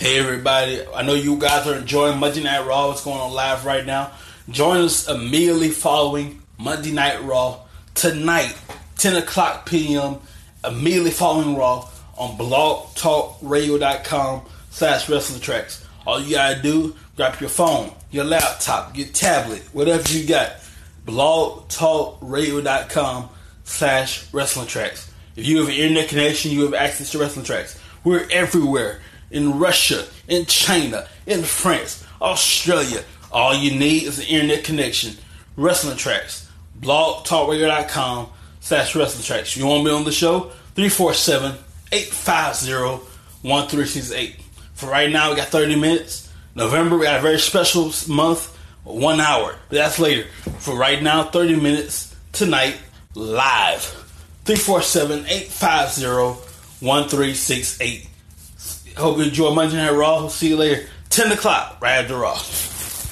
Hey everybody, I know you guys are enjoying Monday Night Raw. What's going on live right now? Join us immediately following Monday Night Raw tonight, 10 o'clock p.m. Immediately following Raw on blogtalkradio.com slash wrestling tracks. All you gotta do, grab your phone, your laptop, your tablet, whatever you got. blogtalkradio.com slash wrestling tracks. If you have an internet connection, you have access to wrestling tracks. We're everywhere in Russia, in China, in France, Australia. All you need is an internet connection. Wrestling Tracks. BlogTalkRadio.com slash Wrestling Tracks. You want to be on the show? 347-850-1368. For right now, we got 30 minutes. November, we got a very special month, one hour. That's later. For right now, 30 minutes tonight, live. 347-850-1368. Hope you enjoy Monday Night Raw. See you later. 10 o'clock, right after Raw.